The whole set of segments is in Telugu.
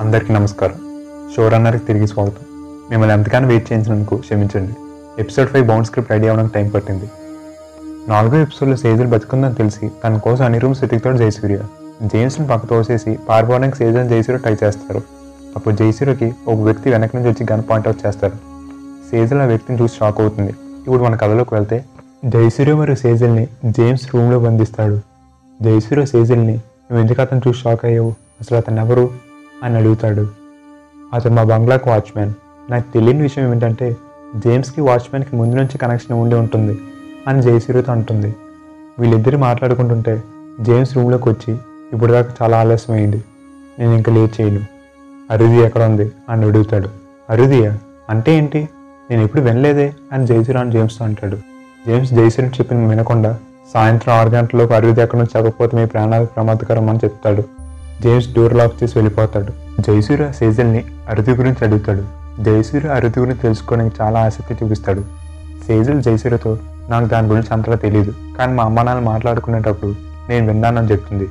అందరికీ నమస్కారం. షో రన్నర్కి తిరిగి స్వాగతం. మిమ్మల్ని ఎంతగానో వెయిట్ చేయించినందుకు క్షమించండి. Episode five bound script ready అవ్వడానికి టైం పట్టింది. నాలుగో ఎపిసోడ్లో సేజల్ బతుకుందని తెలిసి తన కోసం అన్ని రూమ్స్ వెతుకుతాడు జయసూర్య జేమ్స్ని పక్క తోసేసి పారిపోవడానికి సేజల్ జయసూర్య ట్రై చేస్తారు. అప్పుడు జయసూర్యకి ఒక వ్యక్తి వెనక నుంచి వచ్చి గన్ పాయింట్ అవుట్ చేస్తారు. సేజల్ ఆ వ్యక్తిని చూసి షాక్ అవుతుంది. ఇప్పుడు మన కథలోకి వెళ్తే జయసూర్య మరియు సేజల్ని జేమ్స్ రూమ్లో బంధిస్తాడు. జయసూర్య సేజల్ని నువ్వు ఎందుకు అతను చూసి షాక్ అయ్యావు? అసలు అతను ఎవరు? అని అడుగుతాడు. అతను మా బంగ్లాకు వాచ్మ్యాన్. నాకు తెలియని విషయం ఏమిటంటే జేమ్స్కి వాచ్మ్యాన్కి ముందు నుంచి కనెక్షన్ ఉండి ఉంటుంది అని జయసూర్యతో అంటుంది. వీళ్ళిద్దరు మాట్లాడుకుంటుంటే జేమ్స్ రూమ్లోకి వచ్చి ఇప్పుడు దాకా చాలా ఆలస్యం అయింది నేను ఇంకా లేట్ చేయను. అరుది ఎక్కడ ఉంది? అని అడుగుతాడు. అరుదియా? అంటే ఏంటి? నేను ఎప్పుడు వినలేదే? అని జయసూర్య అని జేమ్స్తో అంటాడు. జేమ్స్ జయసూర్య చెప్పిన వినకుండా సాయంత్రం ఆరు గంటలకు అరుది ఎక్కడ నుంచి చెప్పకపోతే మీ ప్రాణాలకు ప్రమాదకరం అని చెప్తాడు. జేమ్స్ డోర్ లాక్ చేసి వెళ్ళిపోతాడు. జయసూర్య సేజల్ని అరుతి గురించి అడుగుతాడు. జయసూర్య అరుతి గురించి తెలుసుకోవడానికి చాలా ఆసక్తి చూపిస్తాడు. సేజల్ జయసూర్యతో నాకు దాని గురించి అంతగా తెలియదు కానీ మా అమ్మ నాన్న మాట్లాడుకునేటప్పుడు నేను విన్నానని చెప్తుంది.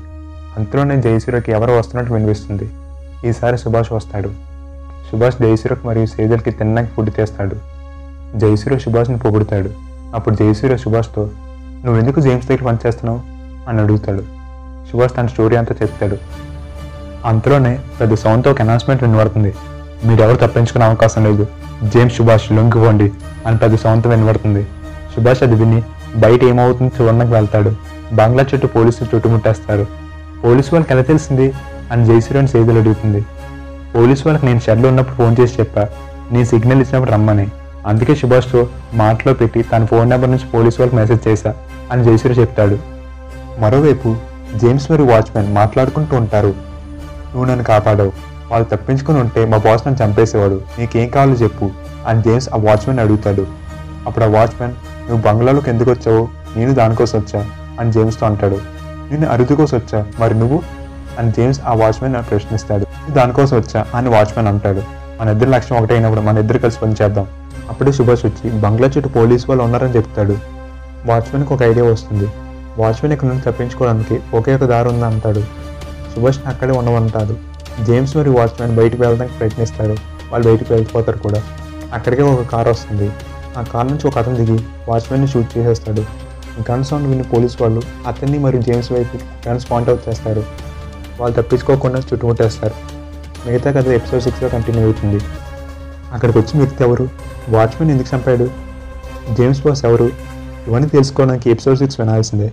అంతలోనే జయసూర్యకి ఎవరో వస్తున్నట్టు వినిపిస్తుంది. ఈసారి సుభాష్ వస్తాడు. సుభాష్ జయసూర్యకు మరియు సేజల్కి తినడానికి ఫుడ్ తెస్తాడు. జయసూర్య సుభాష్ని పొగుడుతాడు. అప్పుడు జయసూర్య సుభాష్తో నువ్వు ఎందుకు జేమ్స్ దగ్గర పనిచేస్తున్నావు? అని అడుగుతాడు. సుభాష్ తన స్టోరీ అంతా చెప్తాడు. అంతలోనే పెద్ద సౌండ్తో ఒక అనౌన్స్మెంట్ వినబడుతుంది. మీరెవరు తప్పించుకునే అవకాశం లేదు. జేమ్స్ సుభాష్ లొంగిపోండి అని పెద్ద సౌండ్తో వినబడుతుంది. సుభాష్ అది విని బయట ఏమవుతుందో చూడడానికి వెళ్తాడు. బంగ్లా చుట్టూ పోలీసులు చుట్టుముట్టేస్తారు. పోలీసు వాళ్ళకి ఎలా తెలిసింది? అని జయశ్రీని సేదలు అడుగుతుంది. పోలీసు వాళ్ళకి నేను షెడ్లో ఉన్నప్పుడు ఫోన్ చేసి చెప్పా. నేను సిగ్నల్ ఇచ్చినప్పుడు రమ్మని. అందుకే సుభాష్తో మాటలో పెట్టి తన ఫోన్ నెంబర్ నుంచి పోలీసు వాళ్ళకి మెసేజ్ చేశా అని జయశ్రీ చెప్తాడు. మరోవైపు జేమ్స్ మరియు వాచ్మెన్ మాట్లాడుకుంటూ ఉంటారు. నువ్వు నన్ను కాపాడావు. వాళ్ళు తప్పించుకుని ఉంటే మా బాస్ నన్ను చంపేసేవాడు. నీకేం కావాలో చెప్పు. అని జేమ్స్ ఆ వాచ్మెన్ అడుగుతాడు. అప్పుడు ఆ వాచ్మెన్ నువ్వు బంగ్లాలోకి ఎందుకు వచ్చావు? నేను దానికోసం వచ్చా? అని జేమ్స్తో అంటాడు. నేను అరుదు కోసం వచ్చా? మరి నువ్వు? అని జేమ్స్ ఆ వాచ్మెన్ ప్రశ్నిస్తాడు. దానికోసం వచ్చా? అని వాచ్మెన్ అంటాడు. మన ఇద్దరు లక్ష్యం ఒకటే అయినప్పుడు మన ఇద్దరు కలిసి పని చేద్దాం. అప్పుడే సుభాష్ వచ్చి బంగ్లా చుట్టూ పోలీసు వాళ్ళు ఉన్నారని చెప్తాడు. వాచ్మెన్కి ఒక ఐడియా వస్తుంది. వాచ్మెన్ ఇక్కడ నుండి తప్పించుకోవడానికి ఒకే ఒక దారి ఉంది? అంటాడు. సుభాష్ని అక్కడే ఉండమంటాడు జేమ్స్ మరియు వాచ్మెన్ బయటకు వెళ్ళడానికి ప్రయత్నిస్తారు. వాళ్ళు బయటికి వెళ్ళిపోతారు కూడా. అక్కడికే ఒక కార్ వస్తుంది. ఆ కార్ నుంచి ఒక అతను దిగి వాచ్మెన్ని షూట్ చేసేస్తాడు. గన్ సౌండ్ విని పోలీస్ వాళ్ళు అతన్ని మరియు జేమ్స్ వైపు గన్స్ పాయింట్ అవుట్ చేస్తారు. వాళ్ళు తప్పించుకోకుండా చుట్టుముట్టేస్తారు. మిగతా కథ ఎపిసోడ్ సిక్స్లో కంటిన్యూ అవుతుంది. అక్కడికి వచ్చిన వ్యక్తి ఎవరు? వాచ్మెన్ ఎందుకు చంపాడు? జేమ్స్ బాస్ ఎవరు? ఇవన్నీ తెలుసుకోవడానికి ఎపిసోడ్ సిక్స్ వినాల్సిందే.